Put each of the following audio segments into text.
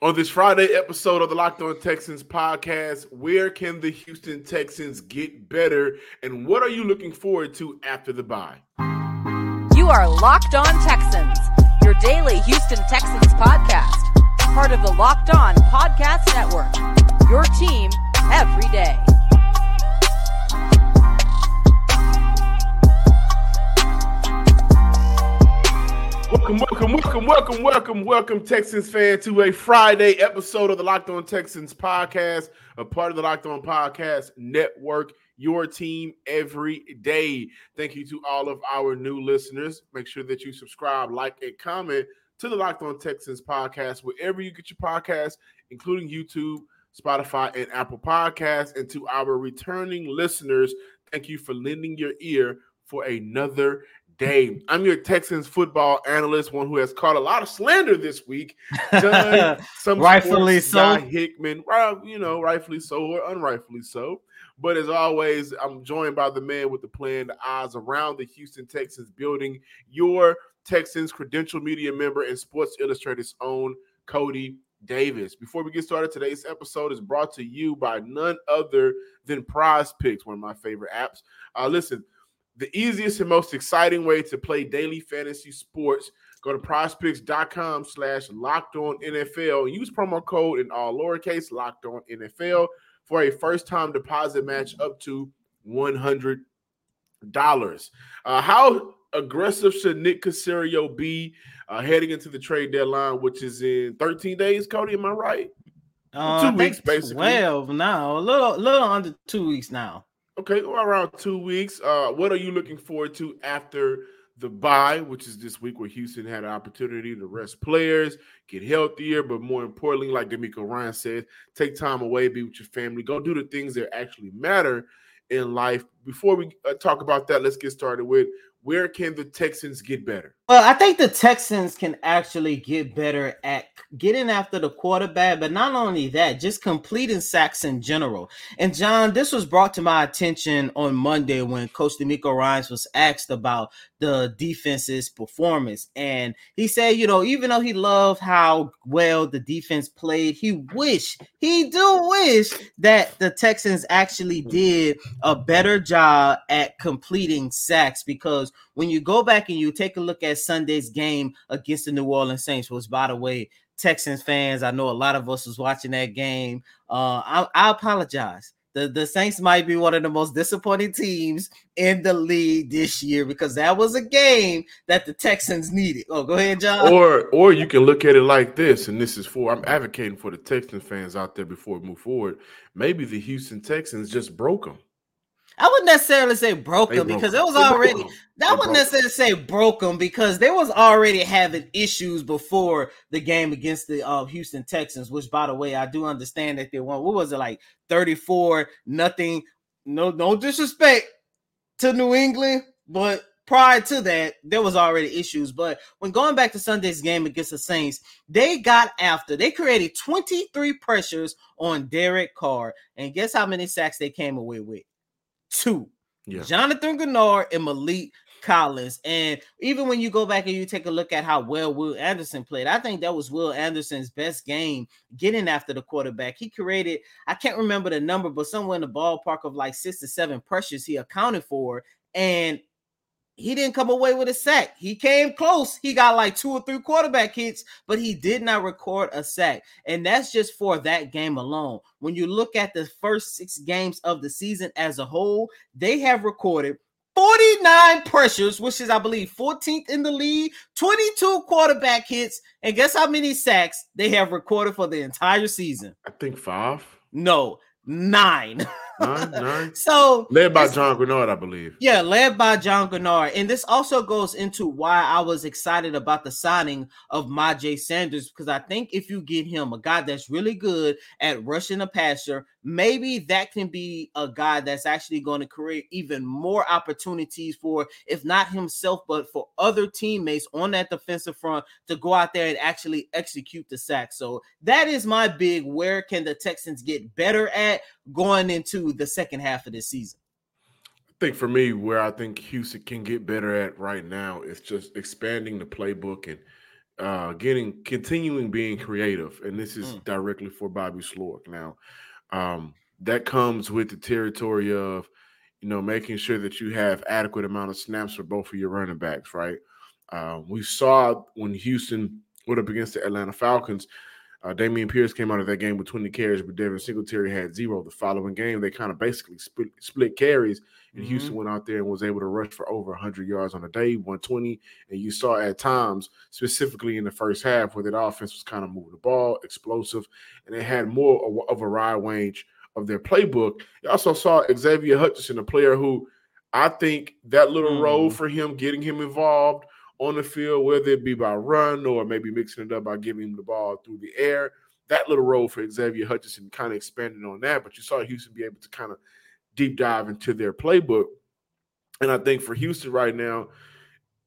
On this Friday episode of the Locked On Texans podcast, where can the Houston Texans get better and what are you looking forward to after the bye? You are Locked On Texans, your daily Houston Texans podcast, part of the Locked On Podcast Network. Your team every day. Welcome, welcome, welcome, welcome, welcome, welcome, Texans fan, to a Friday episode of the Locked On Texans podcast, a part of the Locked On Podcast Network, your team every day. Thank you to all of our new listeners. Make sure that you subscribe, like, and comment to the Locked On Texans podcast, wherever you get your podcasts, including YouTube, Spotify, and Apple Podcasts. And to our returning listeners, thank you for lending your ear for another day. I'm your Texans football analyst, one who has caught a lot of slander this week. Some rightfully so. Hickman, you know, rightfully so or unrightfully so. But as always, I'm joined by the man with the plan, the eyes around the Houston Texans building, your Texans credential media member and Sports Illustrated's own Coty Davis. Before we get started, today's episode is brought to you by none other than Prize Picks, one of my favorite apps. Uh, listen, the easiest and most exciting way to play daily fantasy sports. Go to prizepicks.com slash locked on NFL. Use promo code in all lowercase locked on NFL for a first time deposit match up to $100. Uh, how aggressive should Nick Caserio be uh, heading into the trade deadline, which is in 13 days? Coty, am I right? Uh, two weeks, basically. 12 now, a little, little under two weeks now. Okay, well, around two weeks. Uh, what are you looking forward to after the bye, which is this week where Houston had an opportunity to rest players, get healthier, but more importantly, like DeMeco Ryan said, take time away, be with your family, go do the things that actually matter in life. Before we uh, talk about that, let's get started with where can the Texans get better? Well, I think the Texans can actually get better at getting after the quarterback, but not only that, just completing sacks in general. And John, this was brought to my attention on Monday when Coach DeMeco Ryans was asked about the defense's performance. And he said, you know, even though he loved how well the defense played, he wish, he do wish that the Texans actually did a better job at completing sacks because when you go back and you take a look at Sunday's game against the New Orleans Saints, was by the way, Texans fans, I know a lot of us was watching that game. Uh, I, I apologize. The, the Saints might be one of the most disappointing teams in the league this year because that was a game that the Texans needed. Oh, go ahead, John. Or or you can look at it like this, and this is for I'm advocating for the Texans fans out there before we move forward. Maybe the Houston Texans just broke them. I wouldn't necessarily say broken because it was already that wouldn't necessarily say broken because they was already having issues before the game against the uh, Houston Texans, which by the way, I do understand that they won. What was it like 34 nothing? No, no disrespect to New England, but prior to that, there was already issues. But when going back to Sunday's game against the Saints, they got after. They created 23 pressures on Derek Carr. And guess how many sacks they came away with? Two. Yeah. Jonathan Greenard and Maliek Collins. And even when you go back and you take a look at how well Will Anderson played, I think that was Will Anderson's best game getting after the quarterback. He created, I can't remember the number, but somewhere in the ballpark of like six to seven pressures he accounted for. And he didn't come away with a sack. He came close. He got like two or three quarterback hits, but he did not record a sack. And that's just for that game alone. When you look at the first six games of the season as a whole, they have recorded 49 pressures, which is, I believe, 14th in the league, 22 quarterback hits. And guess how many sacks they have recorded for the entire season? I think five. No, nine. Nine, nine. so led by John Greenard, I believe. Yeah, led by John Greenard. And this also goes into why I was excited about the signing of Myjai Sanders, because I think if you get him, a guy that's really good at rushing a passer, maybe that can be a guy that's actually going to create even more opportunities for, if not himself, but for other teammates on that defensive front to go out there and actually execute the sack. So that is my big where can the Texans get better at going into the second half of this season? I think for me, where I think Houston can get better at right now is just expanding the playbook and uh, getting continuing being creative, and this is mm. directly for Bobby Slowik. Now, um, that comes with the territory of you know making sure that you have adequate amount of snaps for both of your running backs. Right? Uh, we saw when Houston went up against the Atlanta Falcons. Uh, Dameon Pierce came out of that game with 20 carries, but Devin Singletary had zero. The following game, they kind of basically split, split carries, and mm-hmm. Houston went out there and was able to rush for over 100 yards on a day, 120. And you saw at times, specifically in the first half, where that offense was kind of moving the ball, explosive, and they had more of a wide range of their playbook. You also saw Xavier Hutchinson, a player who I think that little mm-hmm. role for him, getting him involved – on the field, whether it be by run or maybe mixing it up by giving him the ball through the air. That little role for Xavier Hutchinson kind of expanded on that, but you saw Houston be able to kind of deep dive into their playbook. And I think for Houston right now,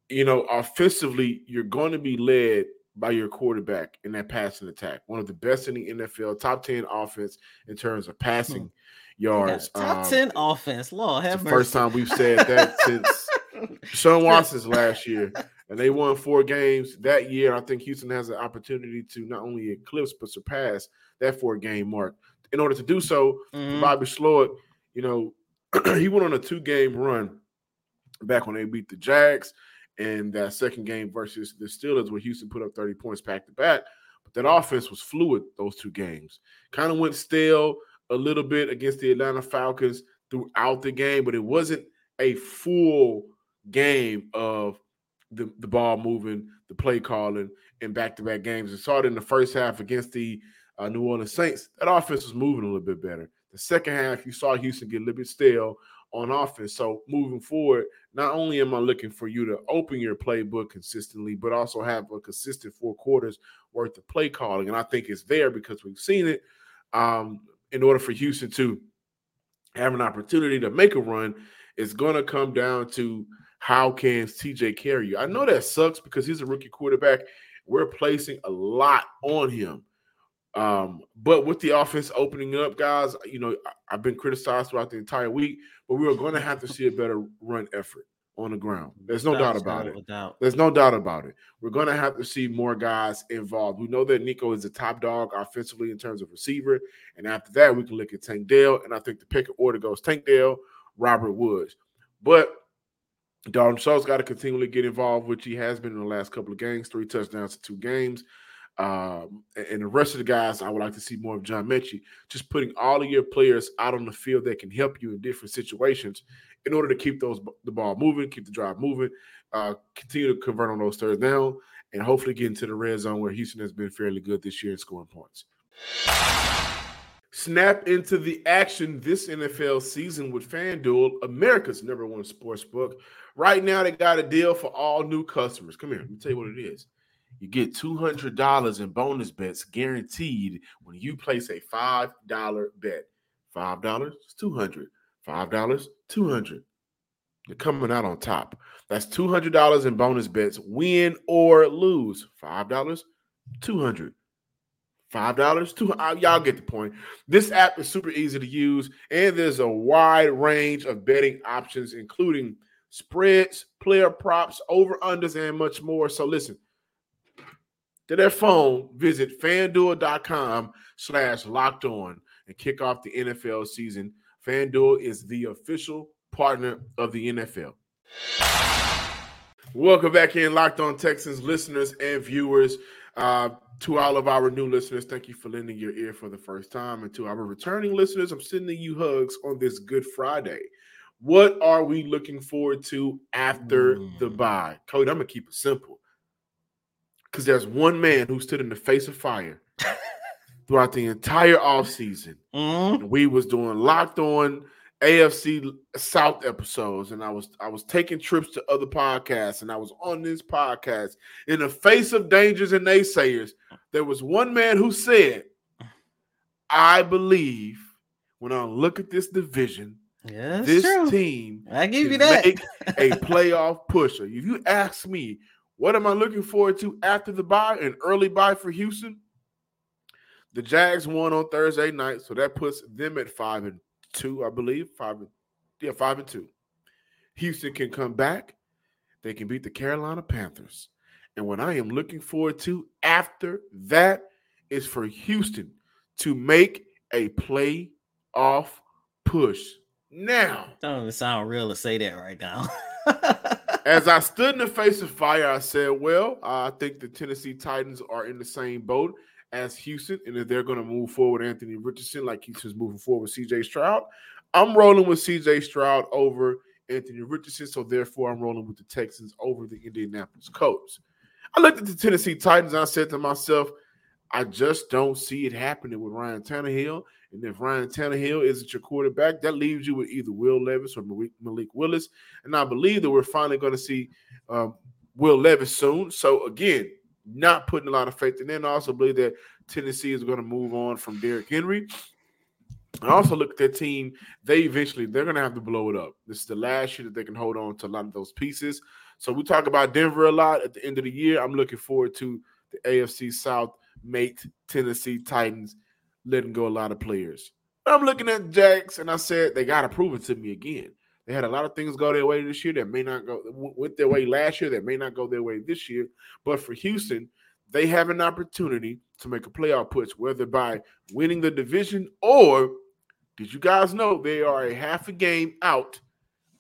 you know, offensively, you're going to be led by your quarterback in that passing attack. One of the best in the NFL, top 10 offense in terms of passing hmm. yards. Top um, 10 offense. Lord have mercy. First time we've said that since Sean Watson's last year and they won four games that year. I think Houston has an opportunity to not only eclipse but surpass that four game mark. In order to do so, mm-hmm. Bobby Slowik, you know, he went on a two game run back when they beat the Jags and that second game versus the Steelers, where Houston put up 30 points back to back. But that offense was fluid those two games. Kind of went stale a little bit against the Atlanta Falcons throughout the game, but it wasn't a full game of the, the ball moving, the play calling, and back to back games. And saw it in the first half against the uh, New Orleans Saints. That offense was moving a little bit better. The second half, you saw Houston get a little bit stale on offense. So moving forward, not only am I looking for you to open your playbook consistently, but also have a consistent four quarters worth of play calling. And I think it's there because we've seen it. Um, in order for Houston to have an opportunity to make a run, it's going to come down to how can CJ carry you? I know that sucks because he's a rookie quarterback. We're placing a lot on him. Um, but with the offense opening up, guys, you know, I've been criticized throughout the entire week, but we are going to have to see a better run effort on the ground. There's no doubt about it. Doubt. There's no doubt about it. We're going to have to see more guys involved. We know that Nico is the top dog offensively in terms of receiver. And after that, we can look at Tank Dell. And I think the pick order goes Tank Dell, Robert Woods. But Dalton Schultz got to continually get involved, which he has been in the last couple of games, three touchdowns to two games. Um, and the rest of the guys, I would like to see more of John Metchie, just putting all of your players out on the field that can help you in different situations in order to keep those the ball moving, keep the drive moving, uh, continue to convert on those third down, and hopefully get into the red zone where Houston has been fairly good this year in scoring points. Snap into the action this NFL season with FanDuel, America's number one sports book. Right now, they got a deal for all new customers. Come here, let me tell you what it is. You get $200 in bonus bets guaranteed when you place a $5 bet. $5 is 200 $5, 200 You're coming out on top. That's $200 in bonus bets, win or lose. $5, 200 Five dollars, two. Y'all get the point. This app is super easy to use, and there's a wide range of betting options, including spreads, player props, over unders, and much more. So listen to their phone. Visit FanDuel.com slash locked on and kick off the NFL season. FanDuel is the official partner of the NFL. Welcome back in, Locked On Texans listeners and viewers. Uh, to all of our new listeners, thank you for lending your ear for the first time. And to our returning listeners, I'm sending you hugs on this Good Friday. What are we looking forward to after mm. the bye? Coty, I'm going to keep it simple. Because there's one man who stood in the face of fire throughout the entire offseason. Mm. We was doing locked on AFC South episodes, and I was I was taking trips to other podcasts, and I was on this podcast. In the face of dangers and naysayers, there was one man who said, "I believe when I look at this division, yeah, this true. team, I give you that make a playoff pusher." If you ask me, what am I looking forward to after the bye? an early bye for Houston? The Jags won on Thursday night, so that puts them at five and two, I believe. Five, and yeah, five and two. Houston can come back. They can beat the Carolina Panthers. And what I am looking forward to after that is for Houston to make a playoff push. Now, don't even sound real to say that right now. as I stood in the face of fire, I said, Well, I think the Tennessee Titans are in the same boat as Houston, and if they're going to move forward Anthony Richardson like Houston's moving forward with CJ Stroud, I'm rolling with CJ Stroud over Anthony Richardson. So therefore, I'm rolling with the Texans over the Indianapolis Colts. I looked at the Tennessee Titans and I said to myself, I just don't see it happening with Ryan Tannehill. And if Ryan Tannehill isn't your quarterback, that leaves you with either Will Levis or Malik Willis. And I believe that we're finally going to see um, Will Levis soon. So again, not putting a lot of faith in them. I also believe that Tennessee is going to move on from Derrick Henry. I also look at their team. They eventually they're going to have to blow it up. This is the last year that they can hold on to a lot of those pieces. So we talk about Denver a lot at the end of the year. I'm looking forward to the AFC South mate Tennessee Titans letting go a lot of players. I'm looking at Jacks and I said they got to prove it to me again. They had a lot of things go their way this year that may not go went their way last year that may not go their way this year. But for Houston, they have an opportunity to make a playoff push, whether by winning the division or did you guys know they are a half a game out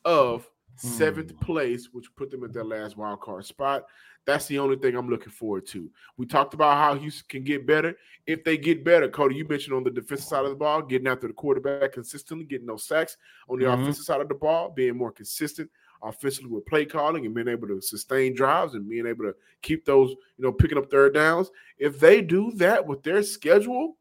of seventh hmm. place, which put them at their last wild card spot. That's the only thing I'm looking forward to. We talked about how Houston can get better. If they get better, Coty, you mentioned on the defensive side of the ball, getting after the quarterback consistently, getting no sacks. On the mm-hmm. offensive side of the ball, being more consistent offensively with play calling and being able to sustain drives and being able to keep those, you know, picking up third downs. If they do that with their schedule,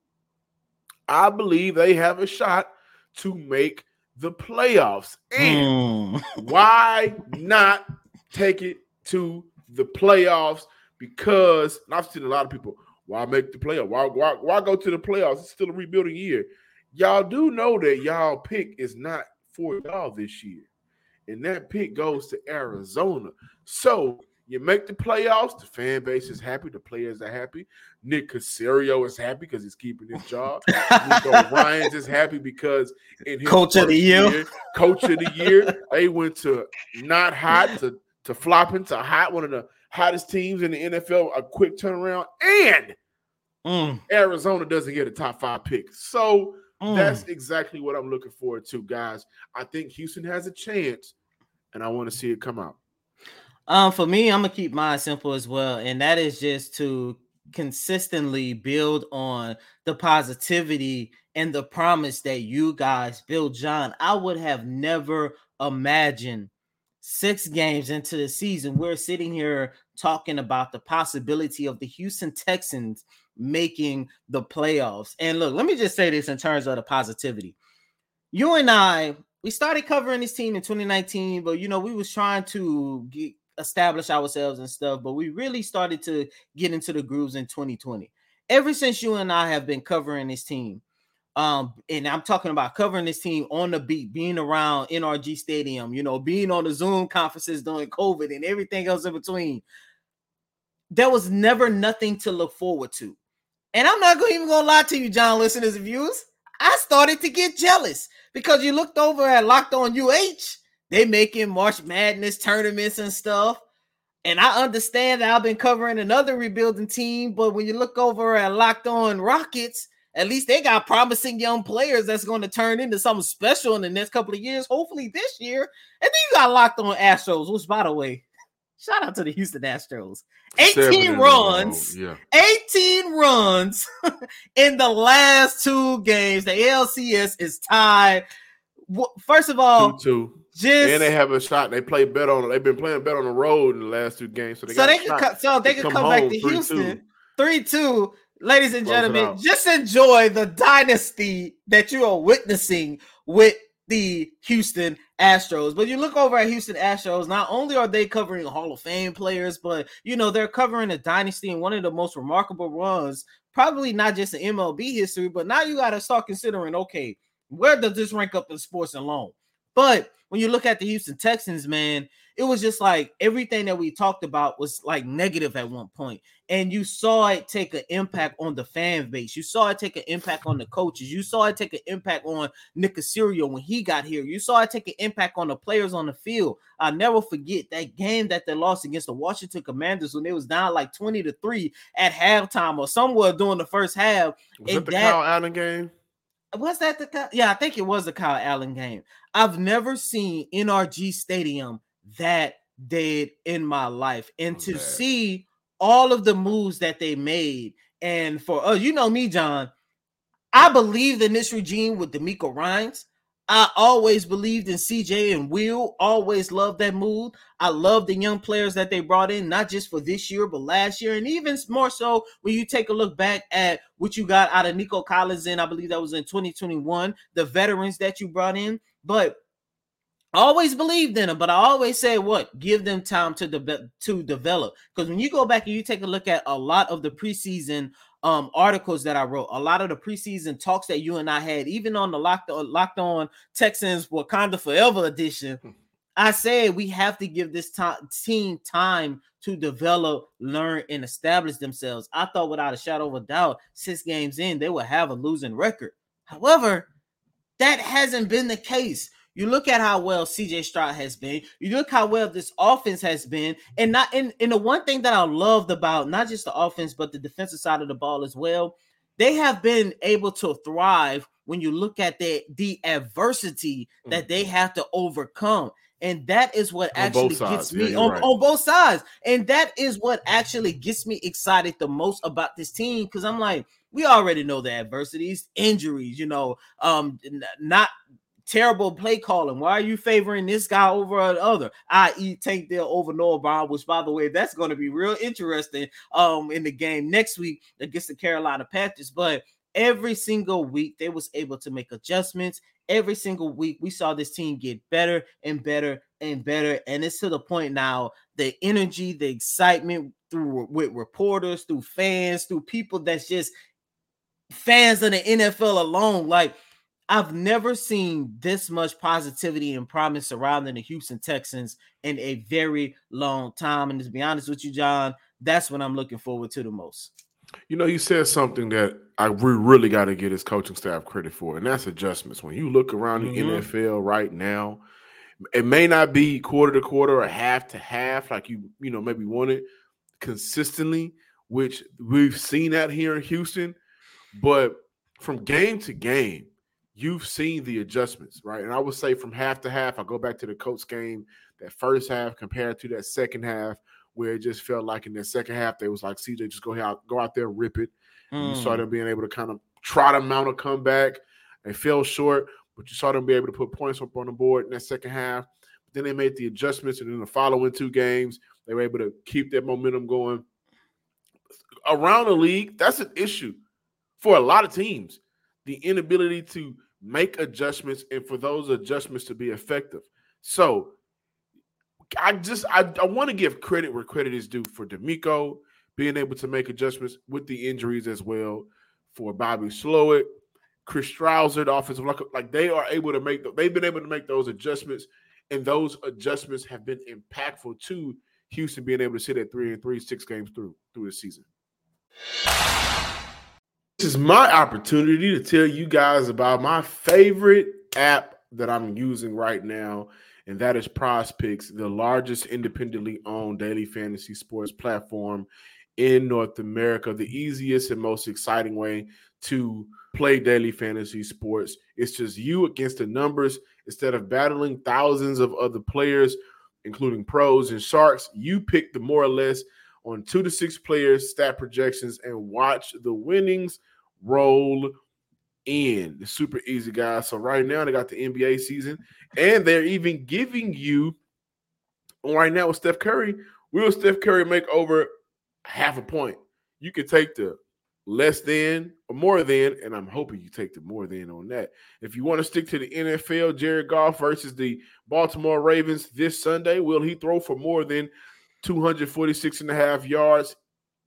I believe they have a shot to make the playoffs. And mm. why not take it to the playoffs because I've seen a lot of people. Why make the playoff? Why, why why go to the playoffs? It's still a rebuilding year. Y'all do know that y'all pick is not for y'all this year, and that pick goes to Arizona. So you make the playoffs. The fan base is happy. The players are happy. Nick Caserio is happy because he's keeping his job. Nico Ryans is happy because in his coach of the year, year, coach of the year, they went to not hot to to flopping to hot, one of the hottest teams in the NFL. A quick turnaround, and mm. Arizona doesn't get a top five pick. So mm. that's exactly what I'm looking forward to, guys. I think Houston has a chance, and I want to see it come out. Um, for me, I'm gonna keep mine simple as well, and that is just to consistently build on the positivity and the promise that you guys build. John, I would have never imagined six games into the season, we're sitting here talking about the possibility of the Houston Texans making the playoffs. And look, let me just say this in terms of the positivity. You and I, we started covering this team in 2019, but you know, we was trying to get, establish ourselves and stuff, but we really started to get into the grooves in 2020. Ever since you and I have been covering this team, um, and I'm talking about covering this team on the beat, being around NRG Stadium, you know, being on the Zoom conferences during COVID and everything else in between. There was never nothing to look forward to. And I'm not even gonna lie to you, John, listeners and viewers. I started to get jealous because you looked over at Locked On UH they making March Madness tournaments and stuff. And I understand that I've been covering another rebuilding team, but when you look over at Locked On Rockets, at least they got promising young players that's going to turn into something special in the next couple of years, hopefully this year. And then you got Locked On Astros, which, by the way, shout out to the Houston Astros. 18 runs, yeah. 18 runs in the last two games. The ALCS is tied. First of all, two, two. Just and they have a shot. They play better on. They've been playing better on the road in the last two games, so they so they can co- so they can come, come back to Houston three two. Ladies and Close gentlemen, just enjoy the dynasty that you are witnessing with the Houston Astros. But you look over at Houston Astros, not only are they covering Hall of Fame players, but you know, they're covering a dynasty and one of the most remarkable runs, probably not just in MLB history, but now you got to start considering okay, where does this rank up in sports alone? But when you look at the Houston Texans, man, it was just like everything that we talked about was like negative at one point. And you saw it take an impact on the fan base. You saw it take an impact on the coaches. You saw it take an impact on Nick Caserio when he got here. You saw it take an impact on the players on the field. I'll never forget that game that they lost against the Washington Commanders when they was down like 20 to 3 at halftime or somewhere during the first half. Was and that the that, Kyle Allen game? Was that the yeah? I think it was the Kyle Allen game. I've never seen NRG Stadium that dead in my life, and to see all of the moves that they made, and for oh, you know me, John, I believed in this regime with DeMeco Ryans. I always believed in CJ and Will. Always loved that move. I love the young players that they brought in, not just for this year, but last year, and even more so when you take a look back at what you got out of Nico Collins in, I believe that was in 2021, the veterans that you brought in. But always believed in them, but I always say what give them time to de- to develop. Because when you go back and you take a look at a lot of the preseason um articles that I wrote, a lot of the preseason talks that you and I had, even on the locked on locked on Texans Wakanda Forever edition. Hmm. I said we have to give this team time to develop, learn, and establish themselves. I thought without a shadow of a doubt, six games in, they would have a losing record. However, that hasn't been the case. You look at how well CJ Stroud has been. You look how well this offense has been, and not in and the one thing that I loved about not just the offense but the defensive side of the ball as well. They have been able to thrive when you look at the the adversity that they have to overcome. And that is what on actually gets me yeah, on, right. on both sides. And that is what actually gets me excited the most about this team because I'm like, we already know the adversities, injuries, you know, um, not terrible play calling. Why are you favoring this guy over the other? I.e., Tank Dell over Noah Brown, which by the way, that's going to be real interesting um in the game next week against the Carolina Panthers. But every single week they was able to make adjustments. Every single week we saw this team get better and better and better. And it's to the point now the energy, the excitement through with reporters, through fans, through people that's just fans of the NFL alone. Like I've never seen this much positivity and promise surrounding the Houston Texans in a very long time. And to be honest with you, John, that's what I'm looking forward to the most. You know, you said something that I we really got to get his coaching staff credit for, and that's adjustments. When you look around mm-hmm. the NFL right now, it may not be quarter to quarter or half to half like you you know maybe want it consistently, which we've seen that here in Houston, but from game to game, you've seen the adjustments, right? And I would say from half to half, I go back to the Colts game, that first half compared to that second half, where it just felt like in the second half they was like, CJ, just go out, go out there, rip it. Mm. You saw them being able to kind of try to mount a comeback. They fell short, but you saw them be able to put points up on the board in that second half. But then they made the adjustments, and in the following two games, they were able to keep that momentum going. Around the league, that's an issue for a lot of teams. The inability to make adjustments and for those adjustments to be effective. So I just I, I want to give credit where credit is due for DeMeco being able to make adjustments with the injuries as well. For Bobby Slowik, Chris Strausser, the offensive like they are able to make they've been able to make those adjustments, and those adjustments have been impactful to Houston being able to sit at three and three, six games through through the season. Is my opportunity to tell you guys about my favorite app that I'm using right now, and that is Prize Picks, the largest independently owned daily fantasy sports platform in North America. The easiest and most exciting way to play daily fantasy sports. It's just you against the numbers instead of battling thousands of other players, including pros and sharks. You pick the more or less on two to six players, stat projections, and watch the winnings roll in. The super easy, guys. So right now they got the NBA season, and they're even giving you right now with Steph Curry. Will Steph Curry make over half a point? You can take the less than or more than, and I'm hoping you take the more than on that. If you want to stick to the NFL, Jared Goff versus the Baltimore Ravens this Sunday, will he throw for more than 246 and a half yards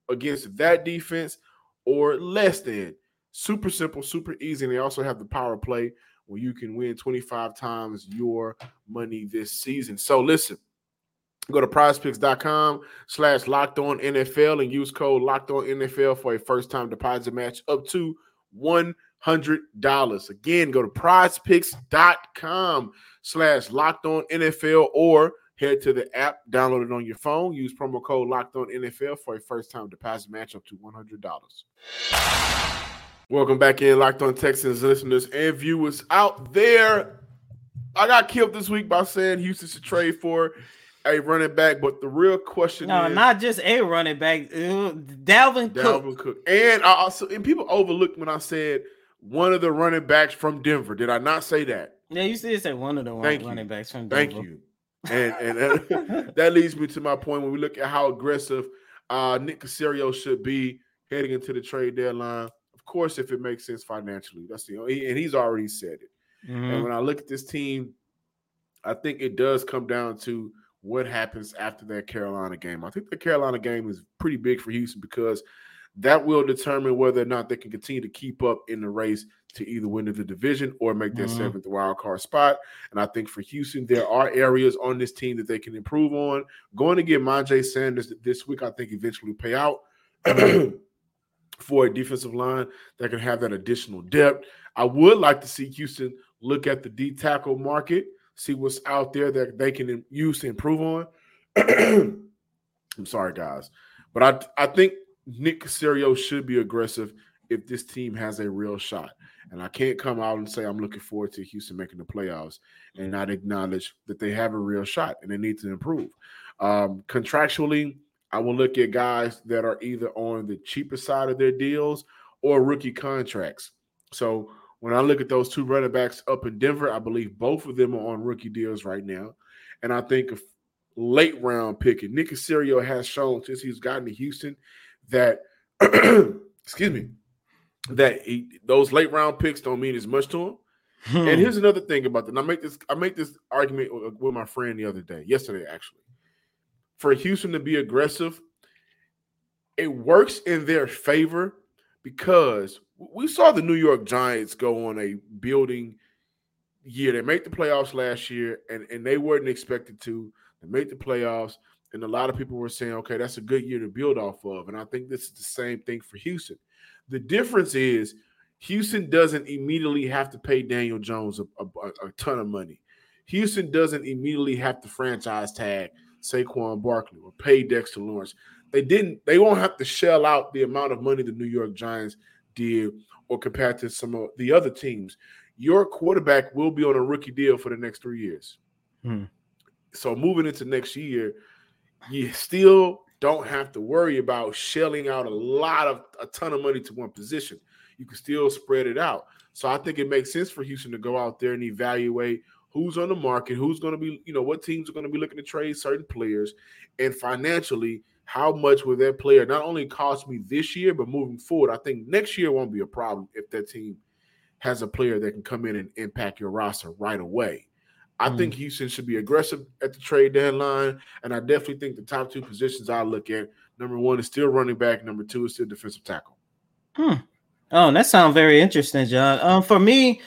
against that defense or less than? Super simple, super easy. And they also have the power play where you can win 25 times your money this season. So listen, go to prizepicks.com slash locked on NFL and use code locked on NFL for a first time deposit match up to $100. Again, go to prizepicks.com slash locked on NFL or head to the app, download it on your phone, use promo code locked on NFL for a first time deposit match up to $100. Welcome back in, Locked On Texans listeners and viewers out there. I got killed this week by saying Houston should trade for a running back, but the real question no, is not just a running back, Dalvin, Dalvin Cook. Cook. And I also and people overlooked when I said one of the running backs from Denver. Did I not say that? Yeah, you did say one of the Thank running you. backs from Denver. Thank you. And and that leads me to my point when we look at how aggressive uh, Nick Caserio should be heading into the trade deadline. Of course, if it makes sense financially, that's the only, and he's already said it. Mm-hmm. And when I look at this team, I think it does come down to what happens after that Carolina game. I think the Carolina game is pretty big for Houston because that will determine whether or not they can continue to keep up in the race to either win the division or make their mm-hmm. seventh wild card spot. And I think for Houston, there are areas on this team that they can improve on. Going to get Myjai Sanders this week, I think eventually pay out. for a defensive line that can have that additional depth. I would like to see Houston look at the D tackle market, see what's out there that they can use to improve on. I'm sorry, guys, but I I think Nick Caserio should be aggressive if this team has a real shot. And I can't come out and say I'm looking forward to Houston making the playoffs and not acknowledge that they have a real shot and they need to improve. Um, contractually, I will look at guys that are either on the cheaper side of their deals or rookie contracts. So when I look at those two running backs up in Denver, I believe both of them are on rookie deals right now. And I think a late round pick, and Nick Caserio has shown since he's gotten to Houston that, excuse me, that he, those late round picks don't mean as much to him. Hmm. And here's another thing about that. And I make this I make this argument with, with my friend the other day, yesterday actually for Houston to be aggressive, it works in their favor because we saw the New York Giants go on a building year. They made the playoffs last year, and, and they weren't expected to. They made the playoffs, and a lot of people were saying, okay, that's a good year to build off of. And I think this is the same thing for Houston. The difference is Houston doesn't immediately have to pay Daniel Jones a, a, a ton of money. Houston doesn't immediately have to franchise tag Saquon Barkley or pay Dexter Lawrence. They didn't. They won't have to shell out the amount of money the New York Giants did, or compared to some of the other teams. Your quarterback will be on a rookie deal for the next three years. Hmm. So moving into next year, you still don't have to worry about shelling out a lot of a ton of money to one position. You can still spread it out. So I think it makes sense for Houston to go out there and evaluate who's on the market, who's going to be, you know, what teams are going to be looking to trade certain players, and financially, how much will that player not only cost me this year, but moving forward? I think next year won't be a problem if that team has a player that can come in and impact your roster right away. I mm. think Houston should be aggressive at the trade deadline, and I definitely think the top two positions I look at number one is still running back, number two is still defensive tackle. Hmm. Oh, that sounds very interesting, John. Um, for me,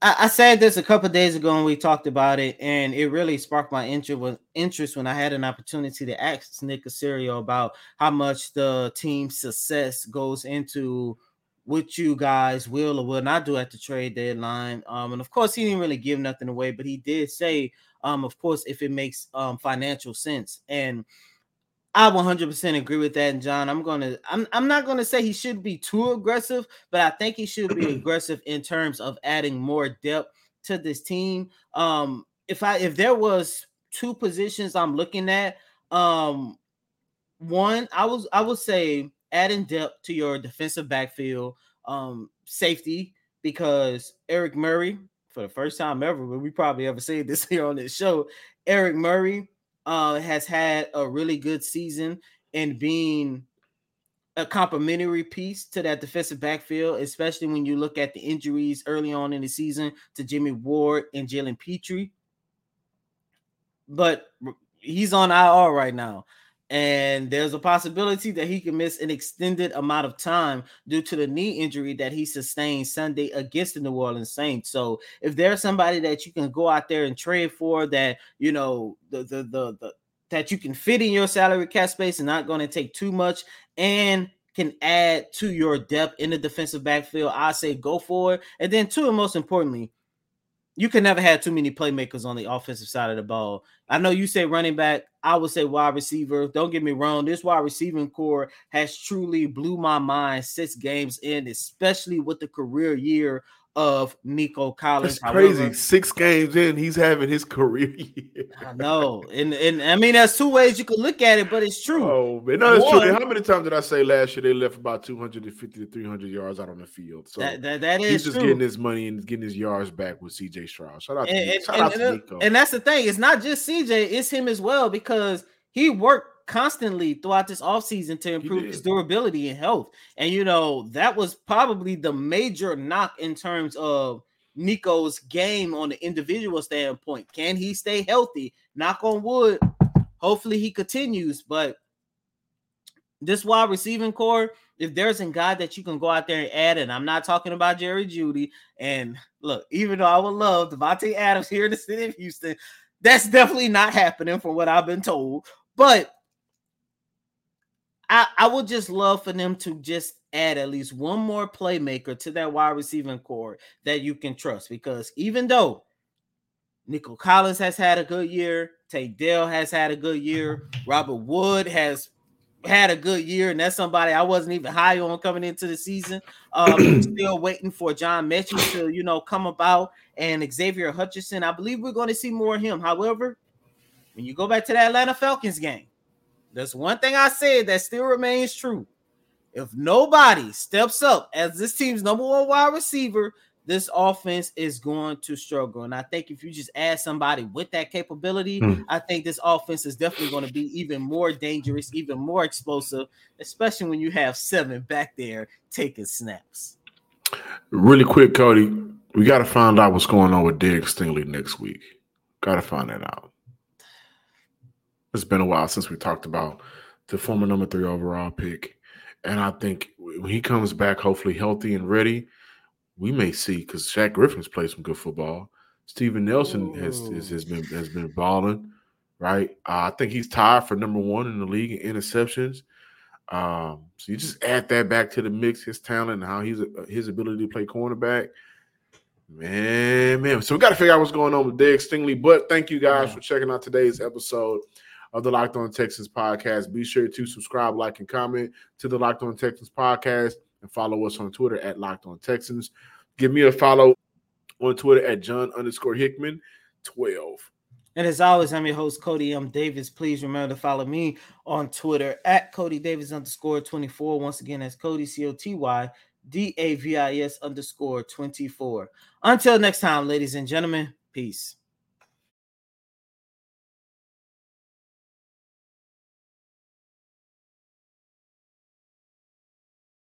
I, said this a couple days ago and we talked about it, and it really sparked my interest when I had an opportunity to ask Nick Caserio about how much the team's success goes into what you guys will or will not do at the trade deadline. Um, and of course, he didn't really give nothing away, but he did say, um, of course, if it makes um financial sense. And I 100% agree with that, and John. I'm gonna. I'm. I'm not gonna say he should be too aggressive, but I think he should be aggressive in terms of adding more depth to this team. Um, if I if there was two positions I'm looking at, um, one I was I would say adding depth to your defensive backfield, um, safety because Eric Murray for the first time ever, but we probably ever say this here on this show, Eric Murray uh, has had a really good season and being a complementary piece to that defensive backfield, especially when you look at the injuries early on in the season to Jimmy Ward and Jalen Pitre. But he's on IR right now. And there's a possibility that he can miss an extended amount of time due to the knee injury that he sustained Sunday against the New Orleans Saints. So if there's somebody that you can go out there and trade for that, you know, the the the, the that you can fit in your salary cap space and not going to take too much and can add to your depth in the defensive backfield, I say go for it. And then two, and most importantly, you can never have too many playmakers on the offensive side of the ball. I know you say running back, I would say wide receiver. Don't get me wrong, this wide receiving core has truly blew my mind six games in, especially with the career year of Nico Collins. That's crazy. However, Six games in, he's having his career year. I know. And and I mean there's two ways you can look at it, but it's true. Oh man, no, it's One, true. How many times did I say last year they left about 250 to 300 yards out on the field? So that, that, that is he's just true. getting his money and getting his yards back with CJ Stroud. Shout out and, to, shout and, out and, to Nico. And that's the thing, it's not just CJ, it's him as well because he worked constantly throughout this offseason to improve his durability and health. And you know, that was probably the major knock in terms of Nico's game on the individual standpoint. Can he stay healthy? Knock on wood. Hopefully he continues. But this wide receiving core, if there's a guy that you can go out there and add, and I'm not talking about Jerry Jeudy, And look, even though I would love Davante Adams here in the city of Houston, that's definitely not happening from what I've been told. But I, I would just love for them to just add at least one more playmaker to that wide receiving core that you can trust. Because even though Nico Collins has had a good year, Dell has had a good year, Robert Wood has had a good year, and that's somebody I wasn't even high on coming into the season. Um, still waiting for John Metchie to, you know, come about and Xavier Hutchinson. I believe we're going to see more of him. However, when you go back to the Atlanta Falcons game, there's one thing I said that still remains true. If nobody steps up as this team's number one wide receiver, this offense is going to struggle. And I think if you just add somebody with that capability, mm. I think this offense is definitely going to be even more dangerous, even more explosive, especially when you have seven back there taking snaps. Really quick, Coty, we got to find out what's going on with Derek Stingley next week. Got to find that out. It's been a while since we talked about the former number three overall pick and I think when he comes back, hopefully healthy and ready, we may see because Shaq Griffin's played some good football. Steven Nelson has, has, has been has been balling, right? Uh, I think he's tied for number one in the league in interceptions. Um, so you just add that back to the mix, his talent and how he's uh, his ability to play cornerback. Man, man. So we got to figure out what's going on with Derek Stingley. But thank you guys yeah. for checking out today's episode of the Locked On Texans podcast. Be sure to subscribe, like, and comment to the Locked On Texans podcast and follow us on Twitter at Locked On Texans. Give me a follow on Twitter at John underscore Hickman 12. And as always, I'm your host, Coty M. Davis. Please remember to follow me on Twitter at Coty Davis underscore 24. Once again, that's Coty C O T Y D A V I S underscore 24. Until next time, ladies and gentlemen, peace.